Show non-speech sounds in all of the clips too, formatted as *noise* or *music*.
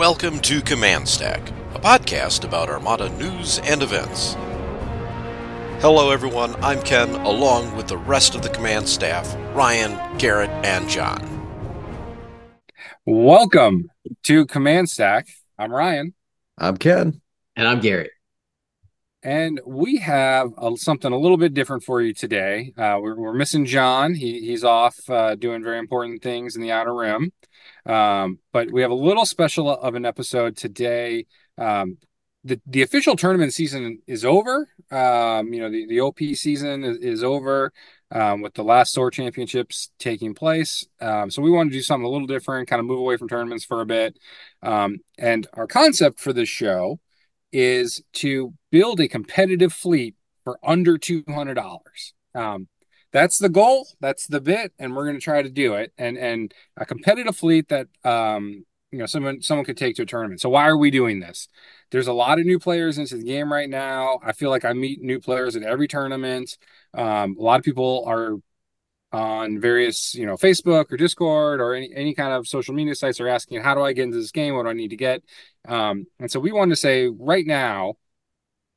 Welcome to Command Stack, a podcast about Armada news and events. Hello, everyone. I'm Ken, along with the rest of the command staff Ryan, Garrett, and John. Welcome to Command Stack. I'm Ryan. I'm Ken. And I'm Garrett. And we have a, something a little bit different for you today. Uh, we're, we're, missing John. He, he's off uh, doing very important things in the Outer Rim. Um, but we have a little special of an episode today. Um, the, the official tournament season is over. Um, you know, the, the OP season is, is over um, with the last SOAR championships taking place. Um, so we want to do something a little different, kind of move away from tournaments for a bit. Um, and our concept for this show is to build a competitive fleet for under $200. That's the goal. That's the bit, and we're going to try to do it. And and a competitive fleet that um, you know someone someone could take to a tournament. So why are we doing this? There's a lot of new players into the game right now. I feel like I meet new players at every tournament. Um, a lot of people are on various, you know, Facebook or Discord or any, any kind of social media sites are asking, how do I get into this game? What do I need to get? Um, and so we wanted to say right now,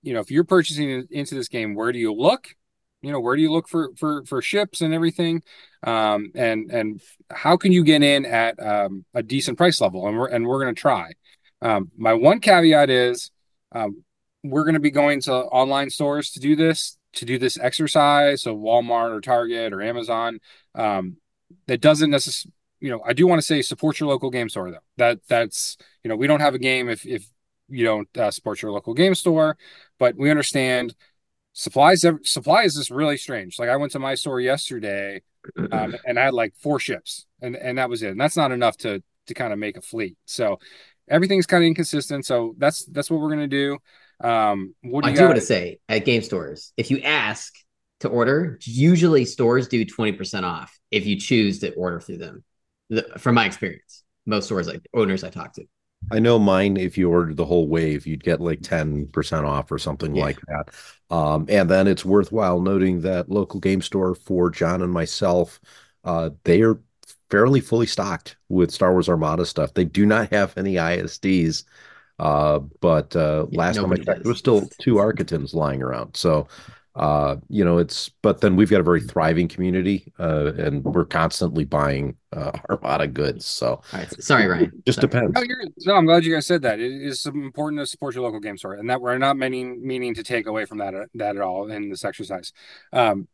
you know, if you're purchasing into this game, where do you look? You know, where do you look for for for ships and everything? Um, and and how can you get in at um, a decent price level? And we're and we're going to try. Um, my one caveat is um, we're going to be going to online stores to do this to do this exercise, so Walmart or Target or Amazon. Um, that doesn't necessarily, you know, I do want to say support your local game store though. That that's you know we don't have a game if if you don't uh, support your local game store, but we understand supplies. Supply is just really strange. Like I went to my store yesterday, um, *clears throat* and I had like four ships, and and that was it. And that's not enough to to kind of make a fleet. So everything's kind of inconsistent. So that's that's what we're gonna do. Um, what do I do want to say at game stores, if you ask to order, usually stores do 20% off if you choose to order through them. The, from my experience, most stores like owners I talk to. I know mine, if you ordered the whole wave, you'd get like 10% off or something yeah. like that. Um, and then it's worthwhile noting that local game store for John and myself, uh, they are fairly fully stocked with Star Wars Armada stuff. They do not have any ISDs. Uh, but uh, yeah, last time I checked, there was still two Arquitens lying around. So, uh, you know, it's but then we've got a very thriving community, uh, and we're constantly buying uh, *laughs* Armada goods. So, sorry, Ryan. Just sorry. depends. No, no, I'm glad you guys said that. It is important to support your local game store, and that we're not meaning meaning to take away from that that at all in this exercise. Um,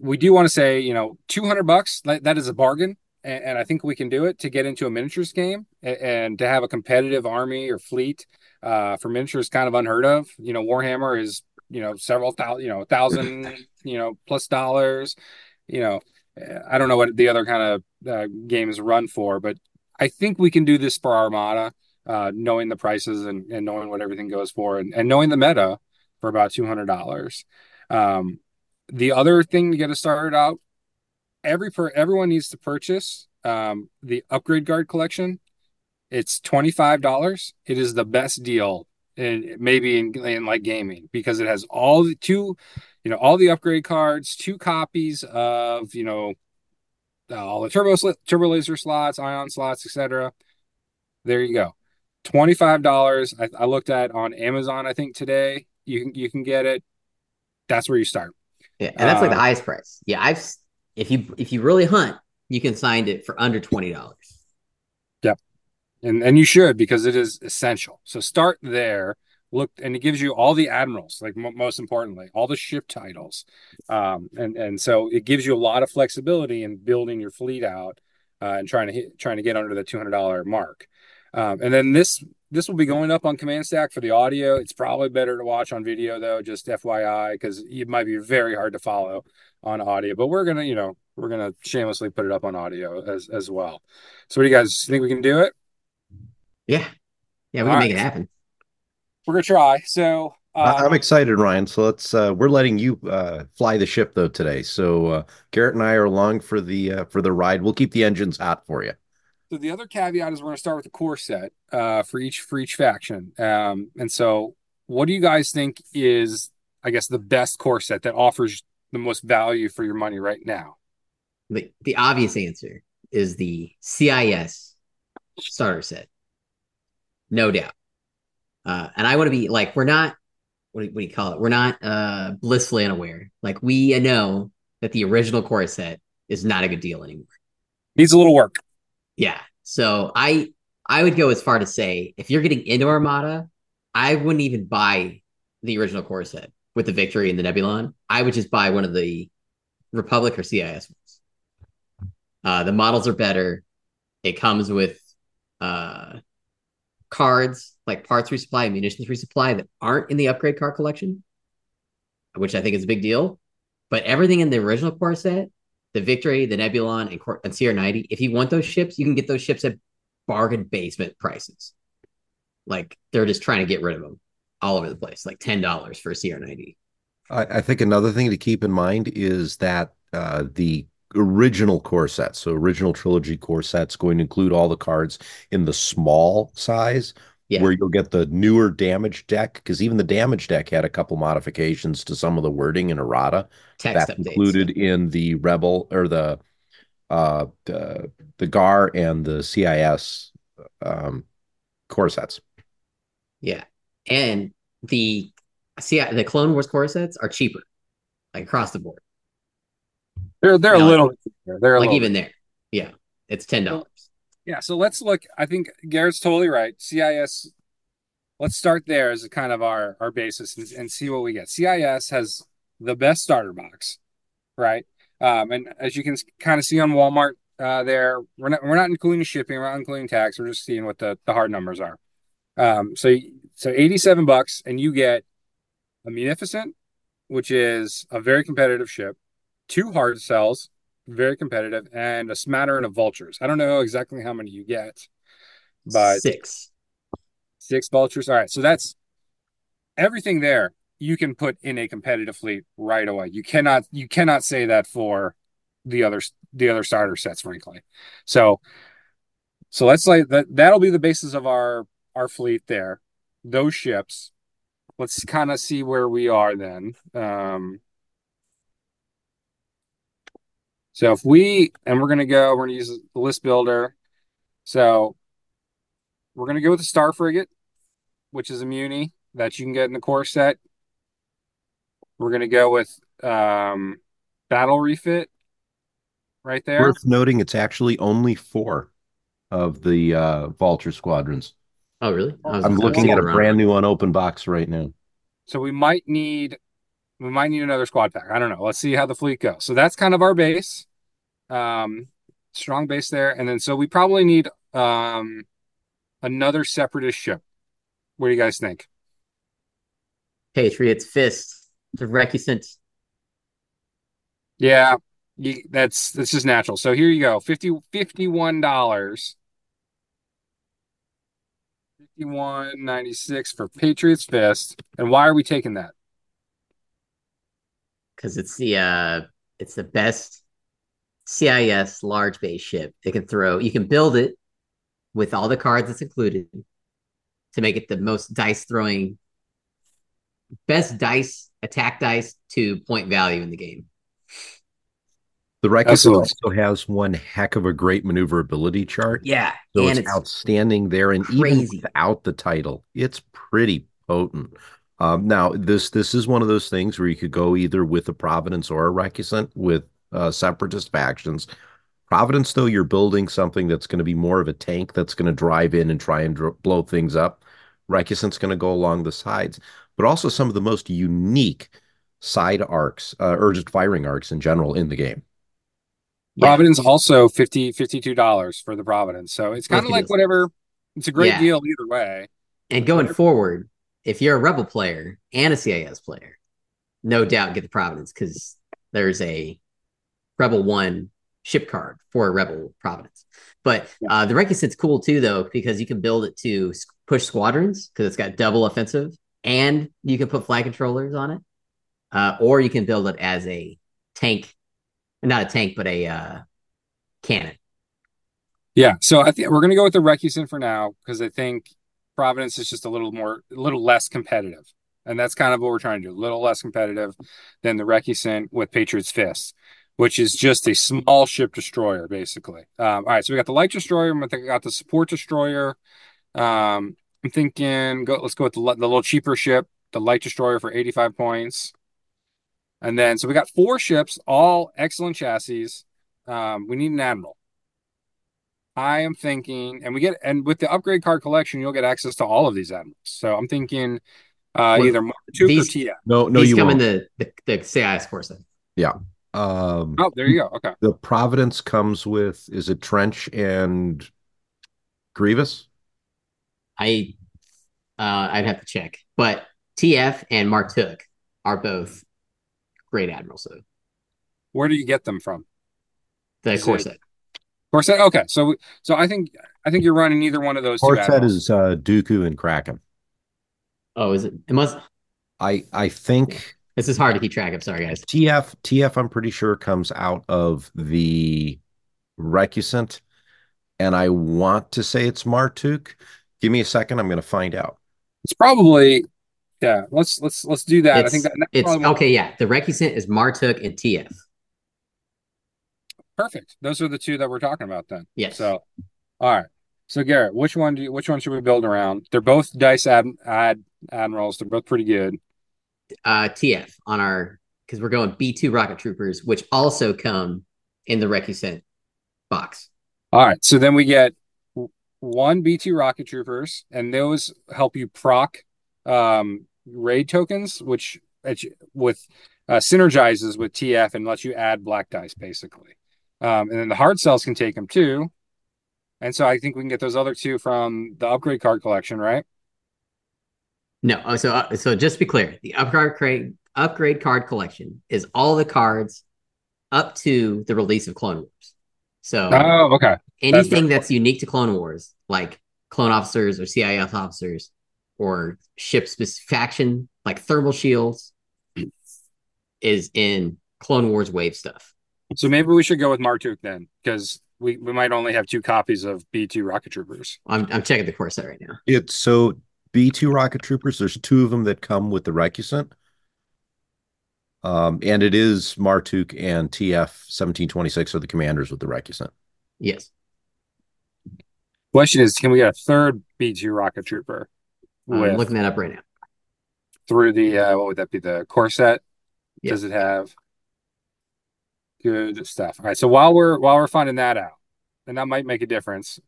we do want to say, you know, 200 bucks that, that is a bargain and, and, I think we can do it to get into a miniatures game and, and to have a competitive army or fleet uh, for miniatures kind of unheard of. You know, Warhammer is you know several thousand, you know, thousand, you know, plus dollars. You know, I don't know what the other kind of uh, games run for, but I think we can do this for Armada, uh, knowing the prices and, and knowing what everything goes for, and, and knowing the meta for about two hundred dollars. Um, the other thing to get us started out every per everyone needs to purchase um, the upgrade card collection. It's twenty five dollars. It is the best deal, in, maybe in, in like gaming because it has all the two, you know, all the upgrade cards, two copies of you know, uh, all the turbo turbo laser slots, ion slots, etc. There you go, twenty five dollars. I, I looked at on Amazon. I think today you can you can get it. That's where you start. Yeah, and that's like the uh, highest price. Yeah, I've if you if you really hunt, you can find it for under twenty dollars. Yep, and and you should because it is essential. So start there. Look, and it gives you all the admirals, like m- most importantly, all the ship titles, um, and and so it gives you a lot of flexibility in building your fleet out uh, and trying to hit, trying to get under the two hundred dollar mark. Um, and then this this will be going up on Command Stack for the audio. It's probably better to watch on video though, just FYI, because it might be very hard to follow on audio. But we're gonna, you know, we're gonna shamelessly put it up on audio as as well. So, what do you guys think we can do it? Yeah, yeah, we All can right. make it happen. We're gonna try. So. Uh, I'm excited, Ryan. So let's. Uh, we're letting you uh, fly the ship though today. So uh, Garrett and I are along for the uh, for the ride. We'll keep the engines hot for you. So the other caveat is we're going to start with the core set uh, for each for each faction. Um, and so, what do you guys think is, I guess, the best core set that offers the most value for your money right now? The the obvious answer is the CIS starter set. No doubt. Uh, and I want to be like, we're not, what do, what do you call it? We're not uh, blissfully unaware. Like, we know that the original core set is not a good deal anymore. Needs a little work. Yeah. So I I would go as far to say if you're getting into Armada, I wouldn't even buy the original core set with the Victory and the Nebulon. I would just buy one of the Republic or CIS ones. Uh, the models are better. It comes with uh, cards like parts resupply, and munitions resupply that aren't in the upgrade card collection, which I think is a big deal. But everything in the original core set, the Victory, the Nebulon, and, Cor- and CR90, if you want those ships, you can get those ships at bargain basement prices. Like they're just trying to get rid of them all over the place, like ten dollars for a CR90. I, I, think another thing to keep in mind is that uh, the original core set, so original trilogy core sets, going to include all the cards in the small size. Yeah. Where you'll get the newer damage deck, because even the damage deck had a couple modifications to some of the wording in errata. Text that included in the Rebel or the uh, the the GAR and the CIS um, core sets. Yeah, and the see the Clone Wars core sets are cheaper, like across the board. They're they're you a little. They're like even there. Yeah, it's ten dollars. Yeah, so let's look. I think Garrett's totally right. CIS. Let's start there as a kind of our our basis and, and see what we get. CIS has the best starter box, right? Um, and as you can kind of see on Walmart uh, there, we're not we're not including shipping, we're not including tax. We're just seeing what the, the hard numbers are. Um, so so 87 bucks, and you get a Munificent, which is a very competitive ship, two Hardcells, very competitive, and a smattering of vultures. I don't know exactly how many you get, but six. Six vultures. All right. So that's everything there you can put in a competitive fleet right away. You cannot you cannot say that for the other the other starter sets, frankly. So so let's say that that'll be the basis of our our fleet there. Those ships. Let's kind of see where we are then. Um, so if we and we're gonna go, we're gonna use the list builder. So we're gonna go with the Star Frigate, which is a muni that you can get in the core set. We're gonna go with um, battle refit right there. Worth noting, it's actually only four of the uh, Vulture squadrons. Oh, really? I'm looking at a around. brand new unopened box right now. So we might need we might need another squad pack. I don't know. Let's see how the fleet goes. So that's kind of our base. Um, strong base there, and then so we probably need um another separatist ship. What do you guys think? Patriots Fist the recusant. Yeah, you, that's that's just natural. So here you go, 50 $51. 51.96 for Patriots Fist. And why are we taking that? Because it's the uh it's the best CIS large base ship. It can throw you can build it with all the cards that's included to make it the most dice throwing best dice attack dice to point value in the game. The Recusant also has one heck of a great maneuverability chart. Yeah. So it's, it's, outstanding there. And crazy. even without the title, it's pretty potent. Um, now, this this is one of those things where you could go either with a Providence or a Recusant with uh, separatist factions. Providence, though, you're building something that's going to be more of a tank that's going to drive in and try and dr- blow things up. Recusant's going to go along the sides but also some of the most unique side arcs uh, or just firing arcs in general in the game. Yeah. Providence also 50 $52 for the Providence. So it's kind of like whatever. It's a great yeah. deal either way. And going forward, if you're a Rebel player and a CIS player, no doubt get the Providence because there's a Rebel One ship card for a Rebel Providence. But uh, the Recusant's cool too, though, because you can build it to push squadrons because it's got double offensive and you can put flight controllers on it, uh, or you can build it as a tank, not a tank, but a uh, cannon. Yeah, so I think we're gonna go with the Recusant for now because I think Providence is just a little more, a little less competitive, and that's kind of what we're trying to do. A little less competitive than the Recusant with Patriots Fist, which is just a small ship destroyer, basically. Um, all right, so we got the light destroyer, I think we got the support destroyer. Um, I'm thinking go. Let's go with the, the little cheaper ship, the light destroyer for 85 points. And then so we got four ships, all excellent chassis. Um, we need an admiral. I am thinking, and we get, and with the upgrade card collection, you'll get access to all of these admirals. So I'm thinking uh, Well, either Martuk these- or TF. No, no, These you come won't. in the the, the CIS course. Yeah. Um, Oh, there you go. Okay. the Providence comes with is it Trench and Grievous? I uh I'd have to check. But TF and Martuk are both great admirals though. Where do you get them from? The Is it- Core set. Corset. Okay. So, so I think I think you're running either one of those two Core set admirals. is uh, Dooku and Kraken. Oh, is it? It must. I I think This is hard to keep track of. Sorry, guys. TF TF I'm pretty sure comes out of the Recusant, and I want to say it's Martuk. Give me a second, I'm going to find out. It's probably yeah. Let's let's let's do that. I think that, that's it's probably okay. Yeah, the Recusant is Martuk and TF. Perfect. Those are the two that we're talking about then. Yes. So, all right. So Garrett, which one do you, which one should we build around? They're both dice ad, ad admirals. They're both pretty good. uh TF on our because we're going B2 rocket troopers, which also come in the Recusant box. All right. So then we get one B2 rocket troopers, and those help you proc um, raid tokens, which which with uh, synergizes with TF and lets you add black dice basically. Um, and then the Hardcells can take them too. And so I think we can get those other two from the upgrade card collection, right? No, oh, so uh, so just to be clear, the upgrade upgrade card collection is all the cards up to the release of Clone Wars. So Oh, okay. anything that's unique to Clone Wars, like clone officers or CIF officers, or ship specific faction like thermal shields, is in Clone Wars wave stuff. So maybe we should go with Martuk then, because we, we might only have two copies of B2 rocket troopers. I'm I'm checking the core set right now. It's so B2 rocket troopers, there's two of them that come with the Recusant. Um, and it is Martuk and TF 1726 are the commanders with the Recusant. Yes. Question is, can we get a third B2 rocket trooper I'm looking that up right now. through the uh, what would that be? The core set? Does it have good stuff? All right. So while we're while we're finding that out, and that might make a difference,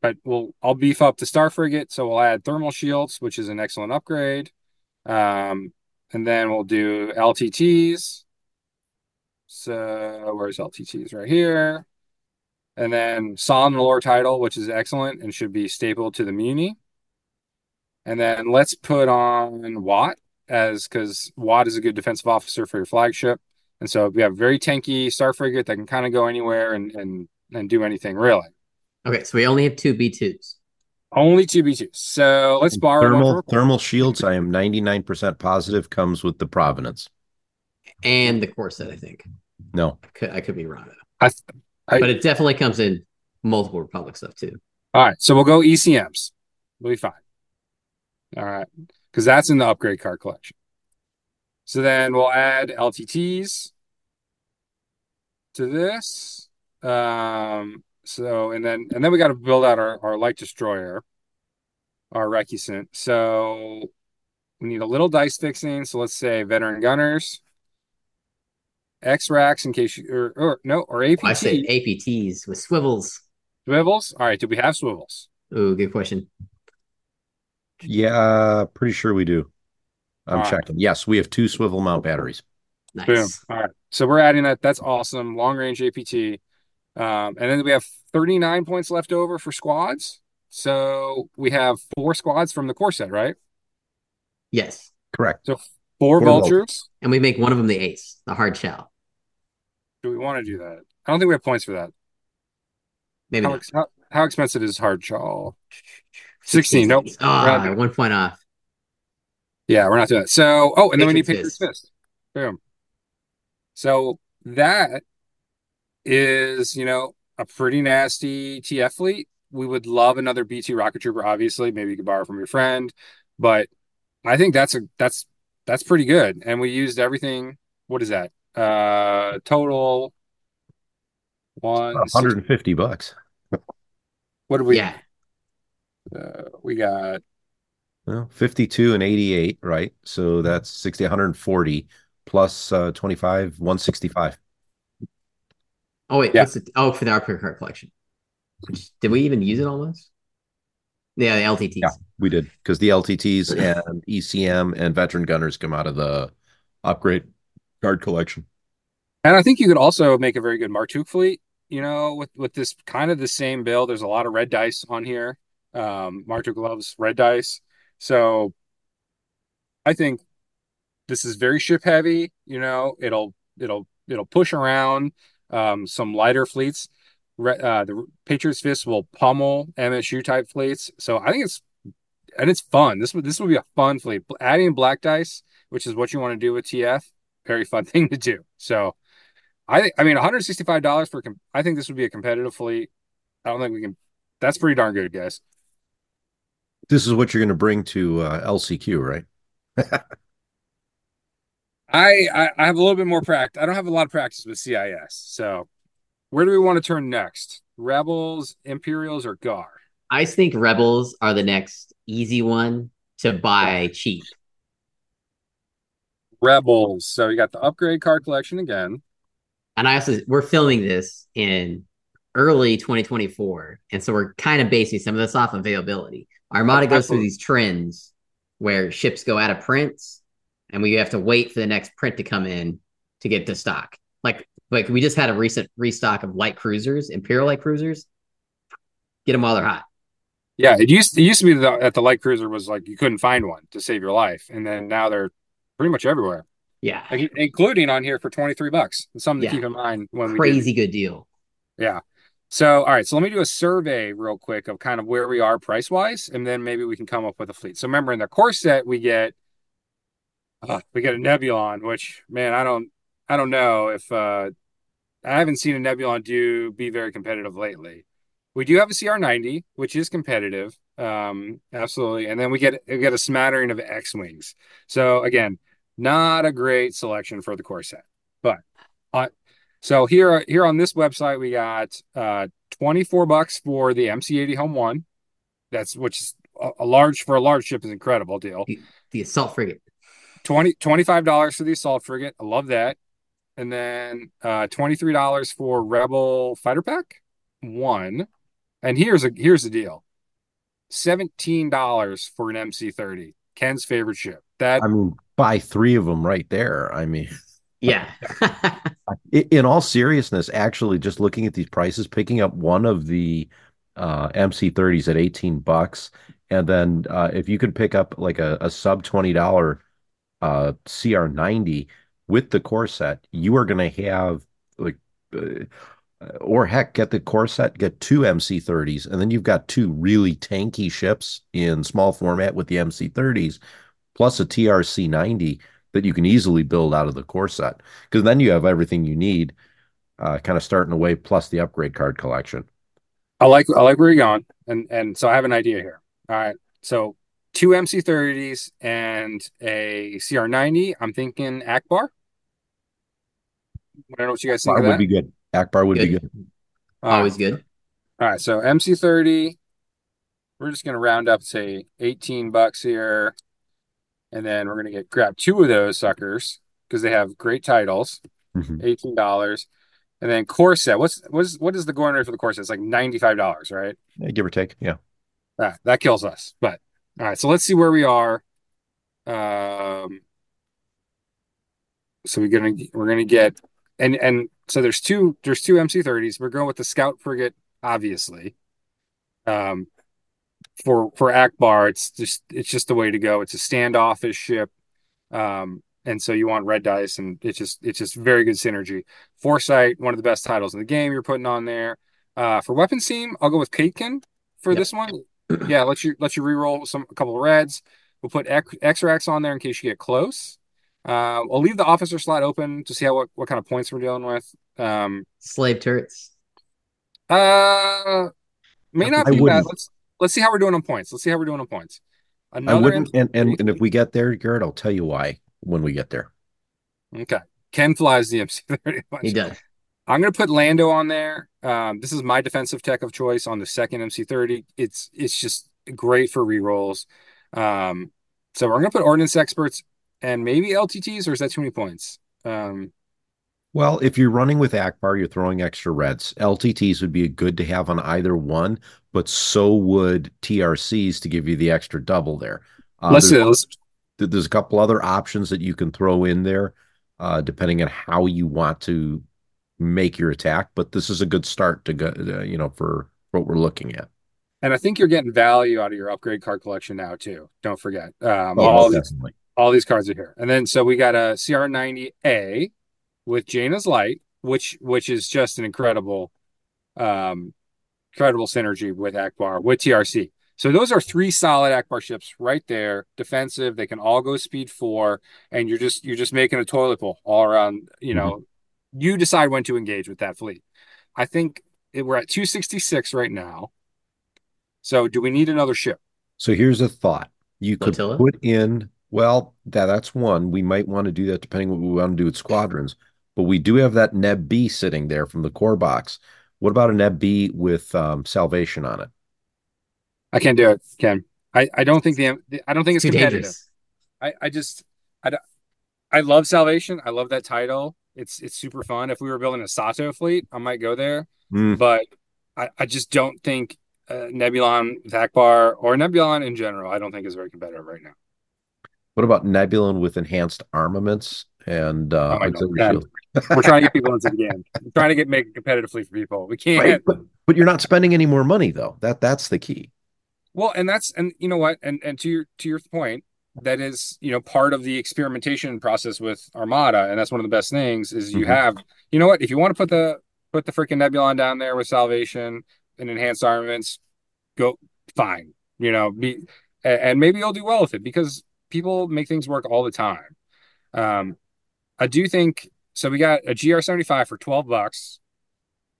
but we'll I'll beef up the Star Frigate, so we'll add thermal shields, which is an excellent upgrade. Um, and then we'll do LTTs. So where's LTTs? Right here. And then Son lore title, which is excellent and should be stapled to the Muni. And then let's put on Watt as because Watt is a good defensive officer for your flagship. And so we have a very tanky star frigate that can kind of go anywhere and and and do anything really. Okay, so we only have two B2s. Only two B2s. So let's borrow Thermal thermal shields, I am 99% positive comes with the Providence. and the core set, I think. No. Could, I could be wrong, I, I, but it definitely comes in multiple Republic stuff too. all right, so we'll go ECMs. We'll be fine. All right, because that's in the upgrade card collection. So then we'll add LTTs to this. Um, so and then and then we got to build out our, our light destroyer, our Recusant. So we need a little dice fixing. So let's say veteran gunners, X racks in case you or, or no or APT I say APTs with swivels. swivels. All right, do we have swivels? Ooh, good question. Yeah, pretty sure we do. I'm All right. checking. Yes, we have two swivel mount batteries. Nice. Boom. All right. So we're adding that. That's awesome. Long range APT. Um, and then we have 39 points left over for squads. So we have four squads from the core set, right? Yes. Correct. So four Four vultures. And we make one of them the ace, the hard shell. Do we want to do that? I don't think we have points for that. Maybe How, not. ex- how, how expensive is hard shawl? 16. Nope. Ah, We're not- one point off. Yeah, we're not doing that. So, oh, and then we need Patriots Patriots Fist. Boom. So that is, you know, a pretty nasty TF fleet. We would love another B2 rocket trooper, obviously. Maybe you could borrow from your friend, but I think that's a that's that's pretty good. And we used everything. What is that? Uh total 150 bucks. What did we? yeah. Uh, we got Well, 52 and 88, right? So that's 60, 140 plus uh, 25, 165. Oh wait, Yeah. what's the, oh for the upgrade card collection. Which, did we even use it almost? Yeah, the LTTs. Yeah. We did because the LTTs and ECM and veteran gunners come out of the upgrade card collection. And I think you could also make a very good Martuk fleet, you know, with with this kind of the same build. There's a lot of red dice on here. Um, Martuk loves red dice. So I think this is very ship heavy, you know, it'll it'll it'll push around um some lighter fleets. Uh, the Patriots Fist will pummel MSU type fleets. So I think it's and it's fun. This would this would be a fun fleet. Adding black dice, which is what you want to do with TF, very fun *laughs* thing to do. So I I mean 165 dollars for I think this would be a competitive fleet. I don't think we can. That's pretty darn good, guys. This is what you're going to bring to uh, LCQ, right? *laughs* I, I I have a little bit more practice. I don't have a lot of practice with CIS. So where do we want to turn next? Rebels, Imperials, or Gar? I think Rebels are the next easy one to buy cheap. Rebels. So you got the upgrade card collection again. And I also we're filming this in early 2024, and so we're kind of basing some of this off availability. Armada goes through these trends where ships go out of prints, and we have to wait for the next print to come in to get to stock. Like like we just had a recent restock of light cruisers, Imperial light cruisers. Get them while they're hot. Yeah, it used it used to be that at the light cruiser was like you couldn't find one to save your life, and then now they're pretty much everywhere, Yeah, like, including on here for 23 bucks. It's something Yeah. to keep in mind when we crazy good deal. Yeah. So, all right. So let me do a survey real quick of kind of where we are price wise, and then maybe we can come up with a fleet. So remember, in the core set, we get uh, we get a Nebulon, which man, I don't I don't know if uh, I haven't seen a Nebulon do be very competitive lately. We do have a CR90, which is competitive, um, absolutely, and then we get we get a smattering of X wings. So again, not a great selection for the core set, so here, here on this website, we got uh, 24 bucks for the MC80 Home One. That's which is a, a large for a large ship is an incredible deal. The assault frigate. 20 $25 for the assault frigate. I love that. And then uh $23 for Rebel Fighter Pack. One. And here's a here's the deal. $17 for an MC30. Ken's favorite ship. That I mean, buy three of them right there. I mean, Yeah. *laughs* *laughs* in all seriousness, actually, just looking at these prices, picking up one of the uh, MC30s at 18 bucks, and then uh, if you could pick up like a, a sub $20 uh, CR90 with the core set, you are going to have like, uh, or heck, get the core set, get two MC30s, and then you've got two really tanky ships in small format with the MC30s, plus a TRC 90 that you can easily build out of the core set because then you have everything you need uh, kind of starting away plus the upgrade card collection I like I like where you're going, and and so I have an idea here. All right, so two MC30s and a CR90. I'm thinking Ackbar. I don't know what you guys think Ackbar would be good Ackbar would be Good. good All right, Always good. all right, so MC30. We're just gonna round up say 18 bucks here, and then we're gonna get grab two of those suckers because they have great titles. Mhm. Eighteen dollars, and then core set. What's what is what is the going rate for the core set? It's like ninety five dollars, right? Yeah, give or take yeah Ah, that kills us. But all right, so let's see where we are. Um, so we're gonna we're gonna get and and so there's two there's two MC30s. We're going with the Scout frigate, obviously. Um, for for Ackbar, it's just it's just the way to go. It's a standoffish ship. Um, and so you want red dice, and it's just it's just very good synergy. Foresight, one of the best titles in the game. You're putting on there. Uh, for weapon seam, I'll go with Katekin for Yep. this one. *clears throat* Yeah, let you let you reroll some a couple of reds. We'll put X- X-Rax on there in case you get close. Uh, I'll leave the officer slot open to see how what, what kind of points we're dealing with. Um, Slave turrets. uh, may not I be bad. wouldn't. Let's let's see how we're doing on points. Let's see how we're doing on points. I wouldn't and, and and if we get there Garrett I'll tell you why when we get there Okay. Ken flies the MC30. *laughs* He does. I'm gonna put Lando on there. Um, this is my defensive tech of choice on the second MC30. It's it's just great for rerolls. Um, so I'm gonna put ordnance experts and maybe LTTs, or is that too many points? Um, Well, if you're running with Ackbar, you're throwing extra reds. LTTs would be good to have on either one, but so would TRCs to give you the extra double there. Uh, let's there's, let's there's a couple other options that you can throw in there, uh, depending on how you want to make your attack. But this is a good start to go, uh, you know, for what we're looking at. And I think you're getting value out of your upgrade card collection now too. Don't forget. Um, Oh, all these all these cards are here. And then so we got a CR90A with Jaina's Light, which which is just an incredible um incredible synergy with Ackbar, with TRC. So those are three solid Ackbar ships right there, defensive. They can all go speed four, and you're just you're just making a toilet bowl all around. You know, you decide when to engage with that fleet. I think it, we're at 266 right now. So do we need another ship? So here's a thought. You could Flotilla? put in, well, that that's one. We might want to do that depending what we want to do with squadrons. But we do have that Neb B sitting there from the core box. What about a Neb B with um, salvation on it? I can't do it, Ken. I, I don't think the I don't think it's Too competitive. dangerous. I, I just I, don't- I love Salvation. I love that title. It's it's super fun. If we were building a Sato fleet, I might go there. Hmm. But I, I just don't think uh, Nebulon with Ackbar or Nebulon in general, I don't think is very competitive right now. What about Nebulon with enhanced armaments and uh, Oh auxiliary shield? We're trying to get people into the game. We're trying to get make a competitive fleet for people. We can't. Right, but, but you're not spending any more money though. That that's the key. Well, and that's and you know what, and and to your to your point, that is you know part of the experimentation process with Armada, and that's one of the best things is you Mhm. have you know what if you want to put the put the freaking Nebulon down there with Salvation and enhanced armaments, go fine, you know, be and, and maybe you'll do well with it because people make things work all the time. Um, I do think so. We got a GR seventy five for twelve bucks,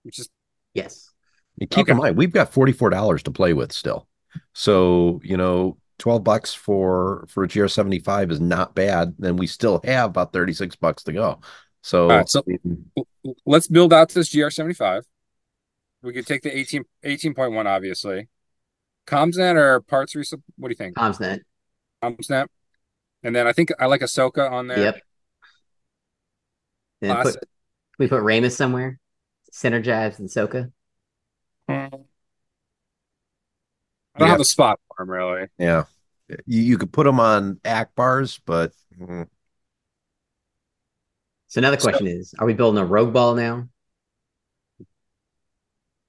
which is Yes. And keep in mind, we've got $44 to play with still. So, you know, 12 bucks for for a GR75 is not bad. Then we still have about 36 bucks to go. So, All right, so- let's build out this GR75. We could take the 18 18.1, obviously. ComsNet or parts resup? What do you think? ComsNet. ComsNet. And then I think I like Ahsoka on there. Yep. And then put, we put Raymus somewhere. Synergize and Soka. I don't Yeah. have a spot for him really. yeah. You, you could put them on Ackbars, but mm, So now the So- question is: Are we building a rogue ball now?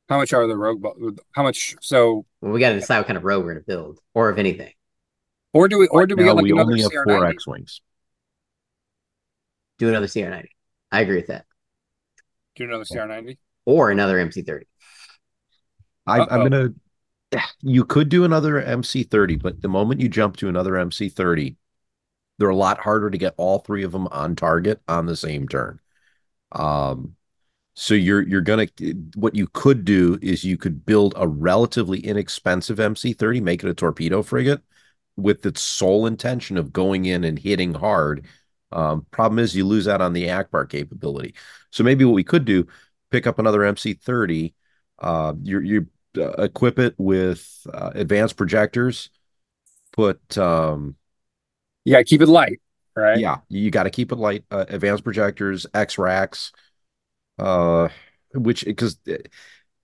How much are the rogue? bu- How much? So, Well, we got to decide what kind of rogue we're going to build, or if anything. or do we? Or do we now get like we another only have four CR90? X-Wings. Do another CR90. I agree with that, Do another CR90? or another MC30. I, I'm going to, you could do another MC30, but the moment you jump to another MC30, they're a lot harder to get all three of them on target on the same turn. Um, so you're you're gonna what you could do is you could build a relatively inexpensive MC30, make it a torpedo frigate with its sole intention of going in and hitting hard. Um, problem is you lose out on the Ackbar capability. So maybe what we could do, pick up another MC30, uh, you you uh, equip it with uh, advanced projectors, put um, Yeah, keep it light, right? yeah, you got to keep it light. Uh, advanced projectors, X racks, uh, which because the,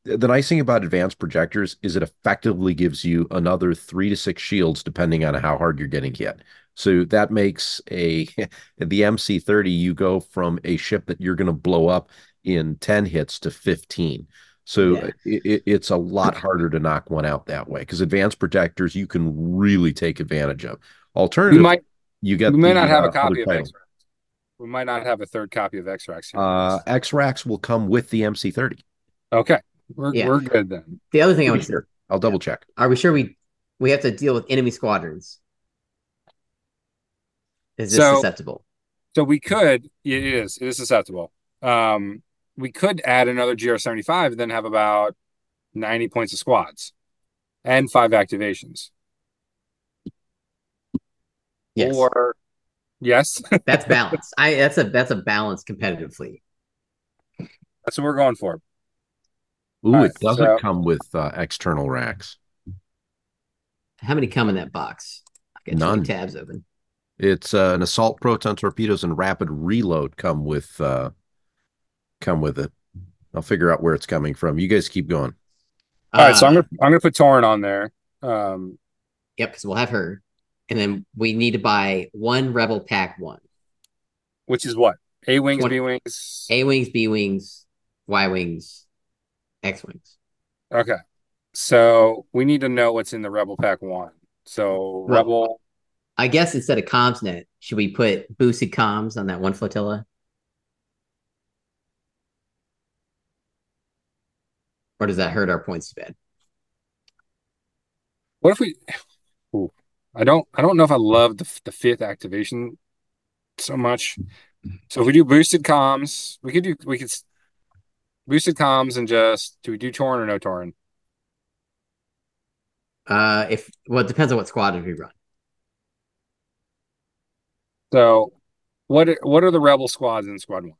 the nice thing about advanced projectors is it effectively gives you another three to six shields depending on how hard you're getting hit. So that makes a *laughs* the MC30 you go from a ship that you're going to blow up in 10 hits to 15. So Yeah. it, it, it's a lot *clears throat* harder to knock one out that way because advanced projectors you can really take advantage of. We Alternatively, might you get we may the, not have uh, a copy of. X-Rax. We might not have a third copy of X-Rax. here. Uh, X racks will come with the MC30. okay, we're Yeah. we're good then. The other thing I Pretty would sure. I'll double check. are we sure we we have to deal with enemy squadrons? Is this So- susceptible? So we could. It is. It is susceptible. Um, we could add another GR75 and then have about 90 points of squads and five activations. Yes, Or yes, *laughs* that's balance. I that's a that's a balanced competitive fleet. that's what we're going for. Ooh, All right, it doesn't so- come with uh, external racks. How many come in that box? i Got None. tabs open. It's uh, an assault proton torpedoes and rapid reload come with uh, come with it. I'll figure out where it's coming from. You guys keep going. All right, so Uh, I'm gonna I'm gonna put Torrent on there. Um, Yep, because we'll have her, and then we need to buy one Rebel Pack one. which is what A wings, B wings. A wings, B wings, Y wings, X wings. Okay, so we need to know what's in the Rebel Pack one. So Well- Rebel. I guess instead of comms net, should we put boosted comms on that one flotilla? Or does that hurt our points too bad? What if we? Ooh, I don't. I don't know if I love the the fifth activation so much. So if we do boosted comms, we could do. We could boosted comms and just do we do Torn or no Torn? Uh, if well, it depends on what squad we run. So what are, what are the rebel squads in squad one?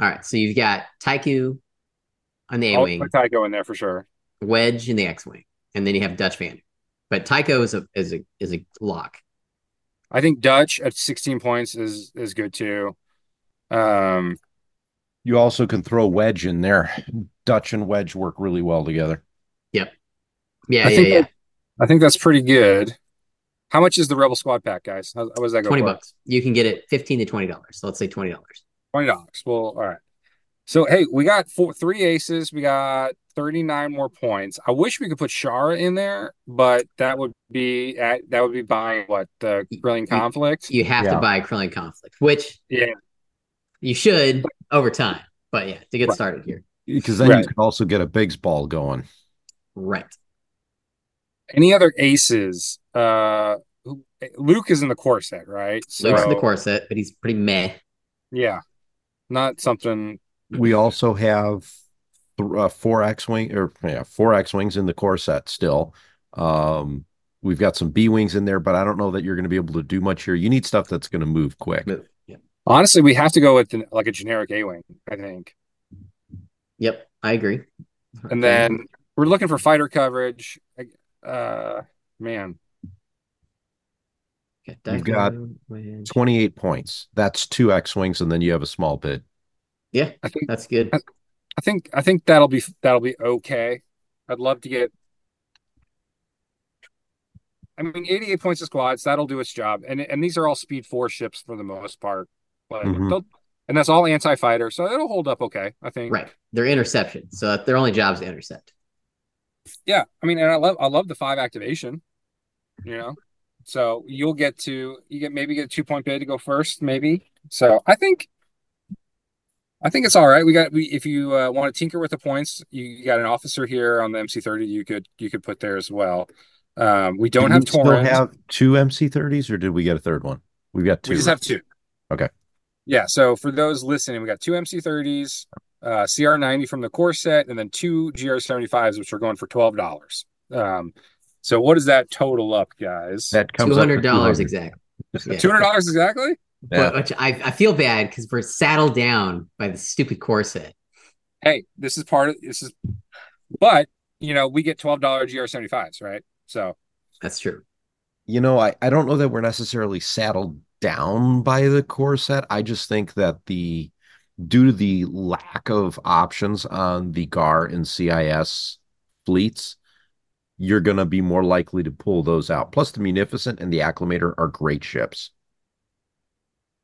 All right, so you've got Tycho on the A I'll wing, put Tycho in there for sure. Wedge in the X wing, and then you have Dutch Van. But Tycho is a is a is a lock. I think Dutch at 16 points is is good too. Um, You also can throw wedge in there. Dutch and wedge work really well together. Yeah, I yeah, think yeah. that- I think that's pretty good. How much is the rebel squad pack, guys? How, how does that go? Twenty for? bucks. You can get it fifteen to twenty dollars. So let's say twenty dollars. Twenty dollars. Well, all right. So hey, we got four, three aces. We got thirty nine more points. I wish we could put Shara in there, but that would be at that would be buying what the brilliant You- conflict. You have Yeah. to buy Corellian Conflict, which Yeah. you should over time. But yeah, to get Right. started here, Because then Right. you can also get a Biggs ball going. right? Any other aces? Uh, Luke is in the core set, right? So Luke's in the core set, but he's pretty meh. yeah, not something. We also have th- uh, four X wing or yeah, four X wings in the core set still. Um, we've got some B wings in there, but I don't know that you're going to be able to do much here. You need stuff that's going to move quick. Move. Yeah. Honestly, we have to go with an- like a generic A wing, I think. Yep, I agree. And then we're looking for fighter coverage. Uh, man, Okay, You've got 28 points. That's two X wings, and then you have a small bid. Yeah, I think that's good. I think I think that'll be that'll be okay. I'd love to get. I mean, 88 points of squads that'll do its job, and and these are all speed four ships for the most part, but Mhm. and that's all anti fighter, so it'll hold up okay. I think. Right, they're interception, so their only job is to intercept. Yeah, I mean, and I love I love the five activation. You know, so you'll get to you get maybe get a two point bid to go first, maybe. So I think. I think it's all right. We got we if you uh, want to tinker with the points, you, you got an officer here on the MC30. You could you could put there as well. Um, we don't Do have we still have two MC30s, or did we get a third one? We've got two. we just have two. Okay. Yeah. So for those listening, we got two MC30s, uh, CR90 from the core set, and then two GR75s, which are going for twelve dollars. Um, so what does that total up, guys? that comes Two up to hundred dollars exactly. Two hundred dollars exactly. Yeah. But which I, I feel bad because we're saddled down by the stupid core set. Hey, this is part of this is, but you know we get twelve dollar GR75s, right? So That's true. You know, I, I don't know that we're necessarily saddled down by the core set. I just think that the due to the lack of options on the GAR and CIS fleets, you're gonna be more likely to pull those out. Plus, the Munificent and the Acclamator are great ships.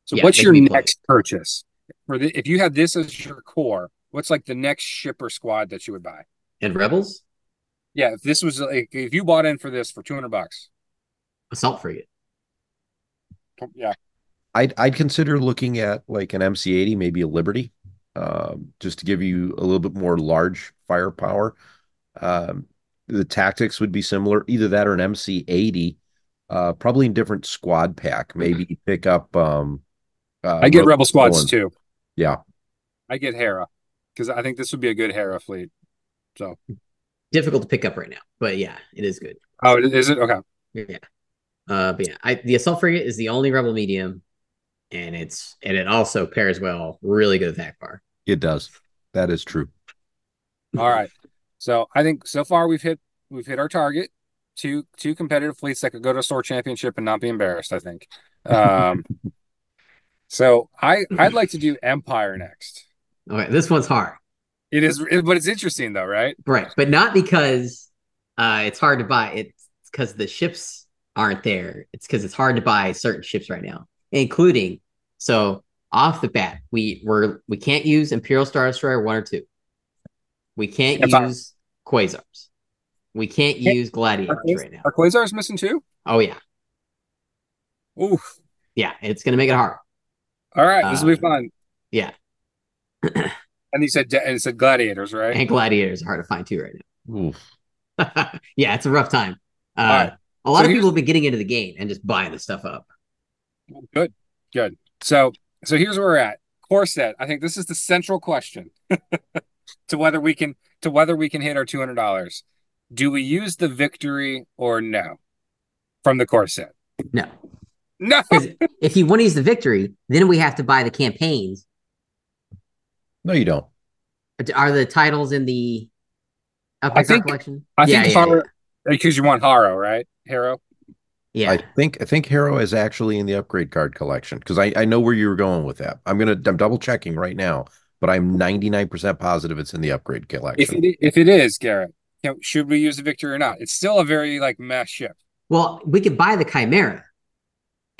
So Yeah, what's your can be played. next purchase? For the, if you had this as your core, what's like the next ship or squad that you would buy? And rebels, Yeah, if this was like if you bought in for this for two hundred bucks, assault frigate. yeah, I'd I'd consider looking at like an MC80, maybe a Liberty, um, just to give you a little bit more large firepower. Um, the tactics would be similar, either that or an MC80, uh, probably in different squad pack. Maybe pick up. Um, uh, I get Rebel rebel squads Owen. too. Yeah, I get Hera because I think this would be a good Hera fleet. So, Difficult to pick up right now, but yeah, it is good. oh, is it okay? Yeah. Uh, but yeah, I, the assault frigate is the only rebel medium, and it's and it also pairs well, really good with Ackbar. it does. That is true. *laughs* All right. So I think so far we've hit we've hit our target. two two competitive fleets that could go to a store championship and not be embarrassed. I think. Um, *laughs* so I I'd like to do Empire next. Okay, this one's hard. It is, but it's interesting though, right? Right, but not because uh, it's hard to buy. It's because the ships aren't there. It's because it's hard to buy certain ships right now, including so off the bat, we we're we can't use Imperial Star Destroyer one or two. We can't Empire. use Quasars. We can't use Gladiators right now. Are Quasars missing too? Oh yeah, Oof. yeah, it's gonna make it hard. All right, this will be fun. Yeah, *clears throat* And you said and it said gladiators, right? and Gladiators are hard to find too right now. Oof. *laughs* yeah, it's a rough time. Uh, right. A lot So of people have been getting into the game and just buying the stuff up. Good, good. So so here's where we're at. Core set. I think this is the central question *laughs* to whether we can to whether we can hit our two hundred dollars. Do we use the victory or no from the core set? No, No. *laughs* because if you want to use the victory, then we have to buy the campaigns. No, you don't. Are the titles in the I think- collection? I yeah, think yeah, Harrow, because you want Harrow, right? Harrow. Yeah. I think I think Hero is actually in the upgrade card collection because I, I know where you were going with that. I'm gonna I'm double checking right now, but I'm 99% positive it's in the upgrade If collection. it if it is Garrett, you know, should we use the victory or not? It's still a very like mess ship. Well, we could buy the Chimera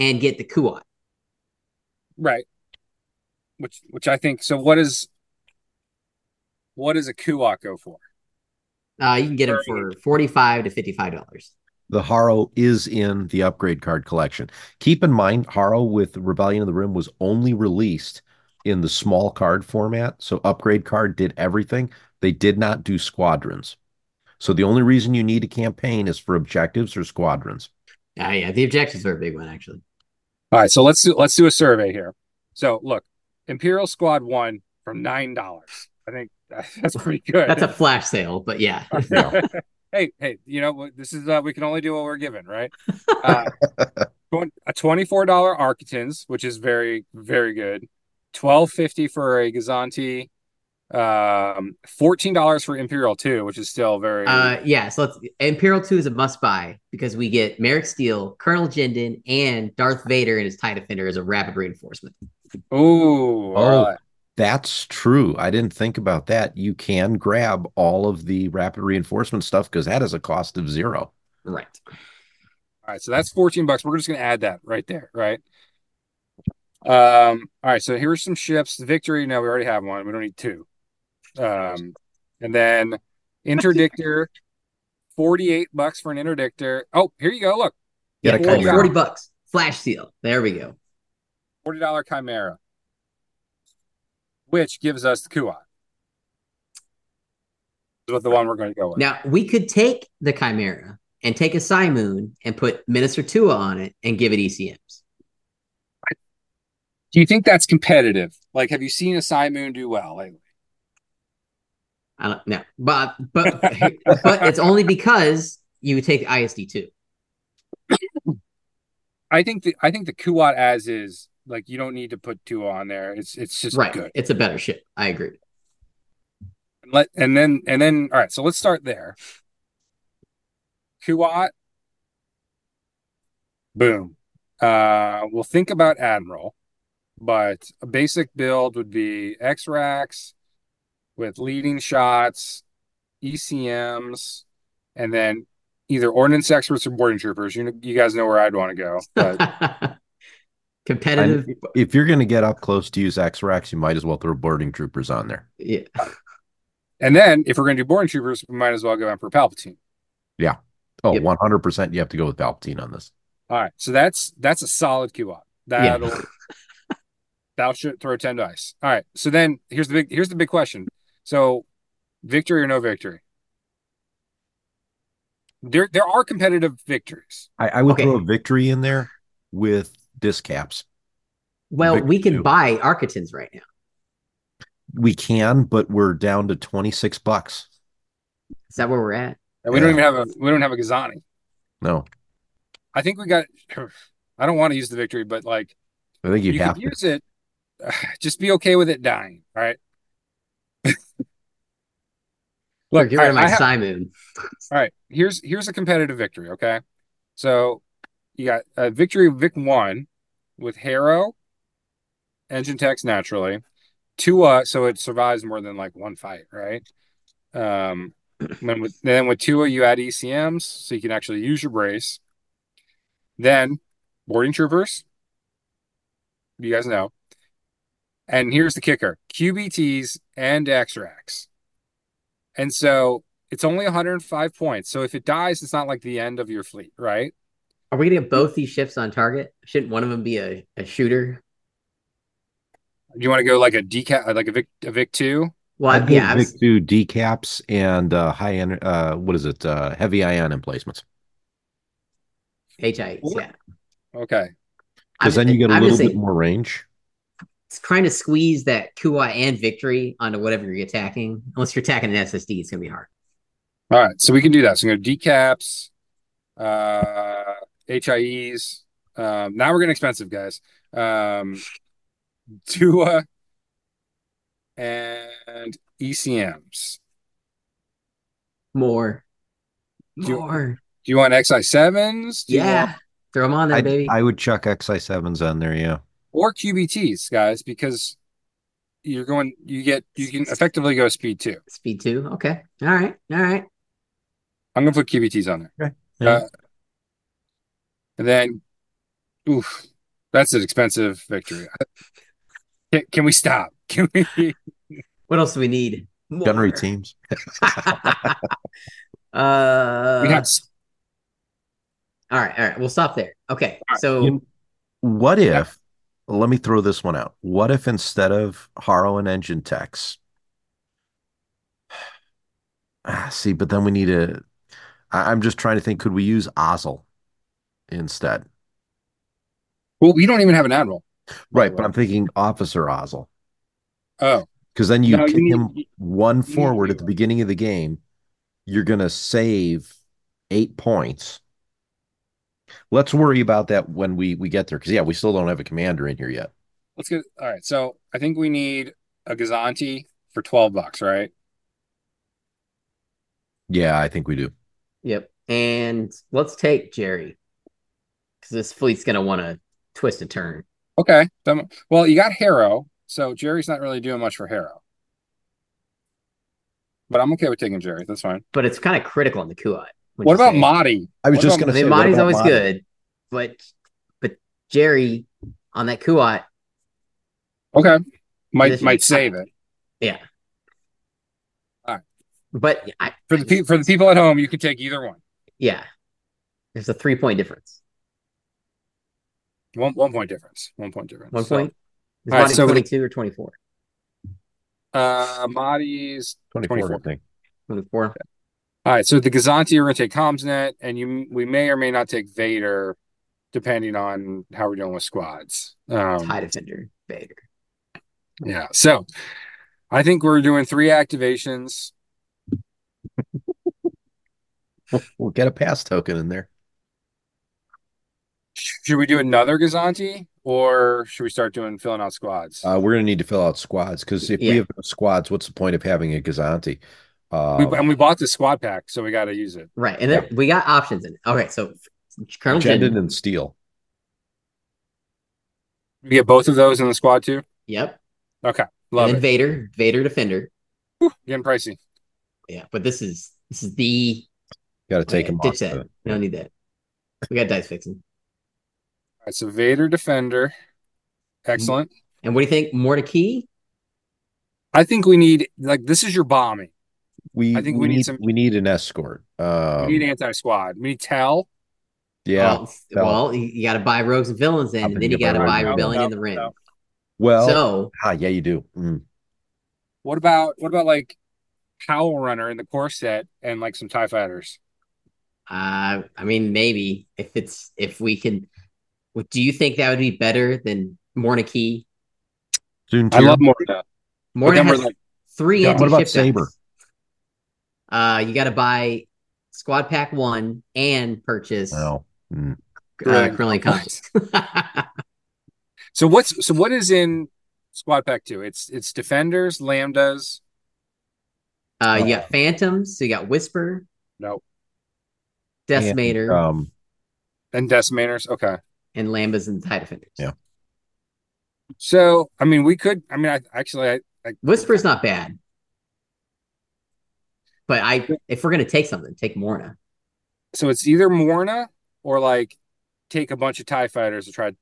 and get the Kuat. Right. Which which I think so what is what does a Kuat go for? Uh, you can get them for forty-five to fifty-five dollars. The Harrow is in the upgrade card collection. Keep in mind, Harrow with Rebellion of the Rim was only released in the small card format. So upgrade card did everything. They did not do squadrons. So the only reason you need a campaign is for objectives or squadrons. Uh, yeah, the objectives are a big one actually. All right, so let's do let's do a survey here. So look, Imperial Squad one for nine dollars. I think *laughs* that's pretty good. That's a flash sale, but yeah. *laughs* Yeah. hey, hey, you know? This is uh, we can only do what we're given, right? *laughs* Uh, a twenty-four dollar Arquitens, which is very, very good. Twelve fifty for a Gozanti. Um, fourteen dollars for Imperial two, which is still very. Uh, yeah, so let's Imperial 2 is a must buy because we get Maarek Stele, Colonel Jendon, and Darth Vader and his TIE Defender as a rapid reinforcement. Ooh, Oh. all right. That's true. I didn't think about that. You can grab all of the rapid reinforcement stuff because that is a cost of zero. Right. All right, so that's 14 bucks. We're just going to add that right there, right? Um, all right, so here's some ships. The Victory, no, we already have one. We don't need two. Um, and then Interdictor, 48 bucks for an interdictor. Oh, here you go. Look, Get a Yeah, 40 bucks. Flash seal. There we go. $40 Chimera, which gives us the Kuat. This is the one we're going to go with. Now we could take the Chimera and take a Cymoon and put Minister Tua on it and give it ECMs. Do you think that's competitive? Like, have you seen a Cymoon do well lately? I don't know, but but *laughs* but it's only because you take ISD two. I think the I think the Kuat as is like you don't need to put two on there. It's it's just Right. good. It's a better ship. I agree. Let and then and then all right. So let's start there. Kuat. Boom. Uh, we'll think about Admiral, but a basic build would be X-Rax with leading shots, ECMs, and then either ordnance experts or boarding troopers. You you guys know where I'd want to go, but *laughs* Competitive. If you're going to get up close to use X-Rax, you might as well throw boarding troopers on there. Yeah. *laughs* And then if we're going to do boarding troopers, we might as well go Emperor Palpatine. Yeah. Oh, Yep. 100% you have to go with Palpatine on this. All right, so that's that's a solid QOP. Yeah. That'll that should throw ten dice. All right, so then here's the big here's the big question. So, victory or no victory? There there are competitive victories. I, I would Okay. throw a victory in there with disc caps. Well, Victor we can two. buy Arquitens right now. We can, but we're down to 26 bucks. Is that where we're at? And we don't even have a we don't have a Gozanti. No, I think we got. *sighs* I don't want to use the victory, but like I think you, you have can to. use it. *sighs* Just be okay with it dying. All right. Look, get rid of my I ha- Simon. All right, here's here's a competitive victory. Okay, so you got a victory Vic one with Harrow, engine text naturally, Tua, so it survives more than like one fight, right? Um, *clears throat* then with then with Tua you add ECMs, so you can actually use your brace. Then boarding troopers, you guys know. And here's the kicker: QBTs and X-Rax. And so it's only 105 points. So if it dies, it's not like the end of your fleet, right? Are we gonna get both these ships on target? Shouldn't one of them be a, a shooter? Do you want to go like a decap, like a Vic, a Vic two? Well, I'd yeah, I was- Vic do decaps and uh, high end. Uh, what is it? Uh, heavy ion emplacements. HIs, yeah. Okay. Because then you get a I'm little bit saying, more range. It's trying to squeeze that Kuat and victory onto whatever you're attacking. Unless you're attacking an SSD, it's gonna be hard. All right. So we can do that. So I'm going to decaps, uh, HIEs. Um, now we're getting expensive, guys. Um, Tua and ECMs. More, Do you- more. Do you want XI sevens? Yeah, throw them on there, I, baby. I would chuck XI sevens on there. Yeah. or QBTs, guys, because you're going, you get, you can effectively go speed two. Speed two. Okay. All right. All right. I'm gonna put QBTs on there. Yeah. Uh, and then, oof, that's an expensive victory. *laughs* Can, can we stop? *laughs* Can we? What else do we need? More. Gunnery teams. *laughs* uh, we have all right. All right. We'll stop there. Okay. All right, So You- What if? Let me throw this one out. What if instead of Harrow and engine techs? *sighs* Ah, see, but then we need a. I- I'm just trying to think. Could we use Ozzel instead? well, we don't even have an admiral. Right, but I'm thinking Officer Ozzel Oh, because then you No, you need- him one forward at the beginning of the game. You're gonna save eight points. Let's worry about that when we we get there because yeah, we still don't have a commander in here yet. let's get. All right, so I think we need a Gozanti for twelve bucks, right? Yeah, I think we do. Yep. And let's take Jerry because this fleet's gonna want to twist a turn. Okay. Then- well, you got Harrow, so Jerry's not really doing much for Harrow, but I'm okay with taking Jerry. That's fine. But it's kind of critical in the Kuat. What about Motti? I was What just gonna say, what Motti's about always Motti? good, but but Jerry on that Kuat. Okay, might might save it yeah. All right. But I, for the pe- for the people at home. You can take either one. yeah, there's a three point difference. One one point difference. One point difference. One point. Is All right, so- 22 or 24? Uh, Motti's 24, 24. I think. 24. All right, so the Gozanti are going to take CommsNet, and you we may or may not take Vader, depending on how we're doing with squads. Um, Tie defender, Vader. yeah, so I think we're doing three activations. *laughs* We'll get a pass token in there. Should we do another Gozanti, or should we start doing filling out squads? Uh, we're gonna need to fill out squads because if Yeah. we have no squads, what's the point of having a Gozanti? Uh, we, and we bought the squad pack, so we got to use it. Right. And then we got options in it. Okay. So Colonel Jendon and Stele. We get both of those in the squad too. Yep. Okay, And love then it. Vader, Vader defender. Getting pricey. Yeah. But this is this is the Got to take okay, him ditch off. that. We don't need that. We got dice fixing. All right, so Vader defender, excellent. And what do you think? More to key? I think we need like this is your bombing. We I think we we need need some- we need an escort. Um, We need anti squad. We need Tell. yeah. Well, well you, you got to buy rogues and villains in, and then you got to buy rogues and rebellion in the ring. No, well, So ah, yeah, you do. Mm. What about what about like Howlrunner in the core set and like some Tie Fighters? Uh, I mean, maybe if it's if we can. What do you think that would be better than Morna Kee? Soon I love Morna. But Morna has like, three Yeah, anti what about Saber? Uh, you got to buy Squad Pack One and purchase uh, No. Mm. Brilliant. Curling Comics. *laughs* so what's so what is in Squad Pack Two? It's it's defenders, lambdas. Uh, you Uh, got Phantoms. So you got Whisper, No. Decimator, And, um, And Decimators. Okay. And Lambdas and TIE Defenders. Yeah. So, I mean, we could, I mean, I actually, I, I Whisper's not bad. But I, if we're gonna take something, take Morna. so it's either Morna or like take a bunch of TIE fighters to try,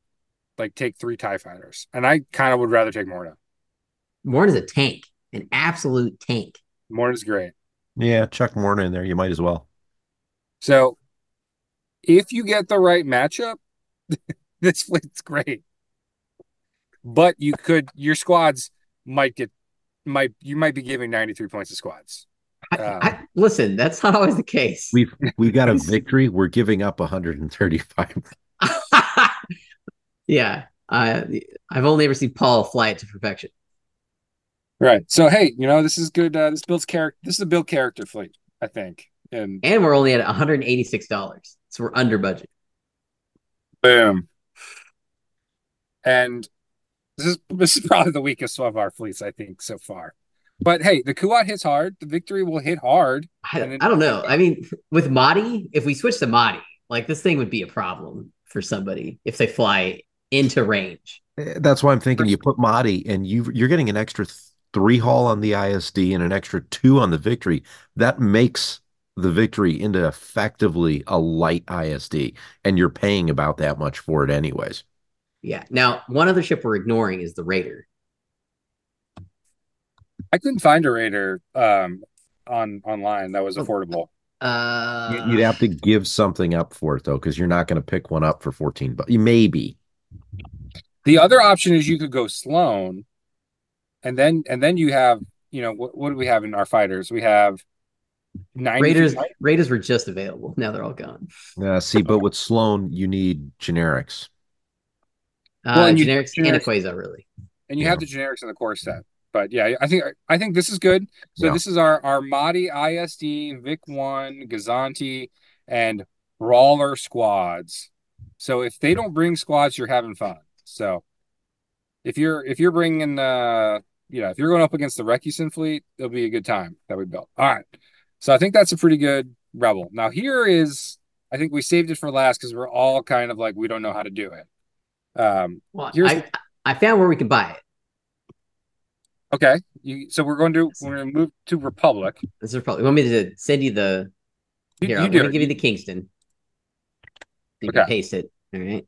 like take three TIE fighters. And I kind of would rather take Morna. Morna's a tank, an absolute tank. Morna's great. yeah, Chuck Morna in there. You might as well. So if you get the right matchup, *laughs* this fleet's great. But you could, your squads might get, might, you might be giving 93 points to squads. I, Uh, I, listen, that's not always the case. We've we've got a *laughs* victory. We're giving up 135. *laughs* yeah, uh, I've only ever seen Paul fly it to perfection. Right. So, hey, you know, this is good. Uh, this builds character. This is a build character fleet, I think. And And we're only at $186, so we're under budget. Boom. And this is this is probably the weakest of our fleets, I think, so far. But hey, the Kuat hits hard. The victory will hit hard. I, And then- I don't know. I mean, with Motti, if we switch to Motti, like this thing would be a problem for somebody if they fly into range. Eh, That's why I'm thinking you put Motti and you you're getting an extra three haul on the ISD and an extra two on the victory. That makes the victory into effectively a light ISD, and you're paying about that much for it anyways. Yeah. Now, one other ship we're ignoring is the Raider. I couldn't find a raider um on online that was Oh. affordable. Uh, You- You'd have to give something up for it though, because you're not going to pick one up for 14 but maybe. The other option is you could go Sloane, and then and then you have, you know, what, what do we have in our fighters? We have 90 Raiders. Raiders were just available. Now they're all gone. Uh, see, but with Sloane, you need generics. Uh, Well, and you- generics and generics- Quasar really. and you Yeah. have the generics in the core set. But yeah, I think I think this is good. So Yeah. this is our our Motti ISD, Vic One, Gozanti, and Brawler squads. So if they don't bring squads, you're having fun. So if you're if you're bringing uh you know if you're going up against the Recusen fleet, it'll be a good time that we built. All right. So I think that's a pretty good rebel. Now here is I think we saved it for last because we're all kind of like we don't know how to do it. Um, Well, Here's- I I found where we can buy it. Okay, you, so we're going to we're going to move to Republic. This is probably. You want me to send you the? You, Here, you I'm do gonna give you the Kingston. You can Okay. paste it. All right.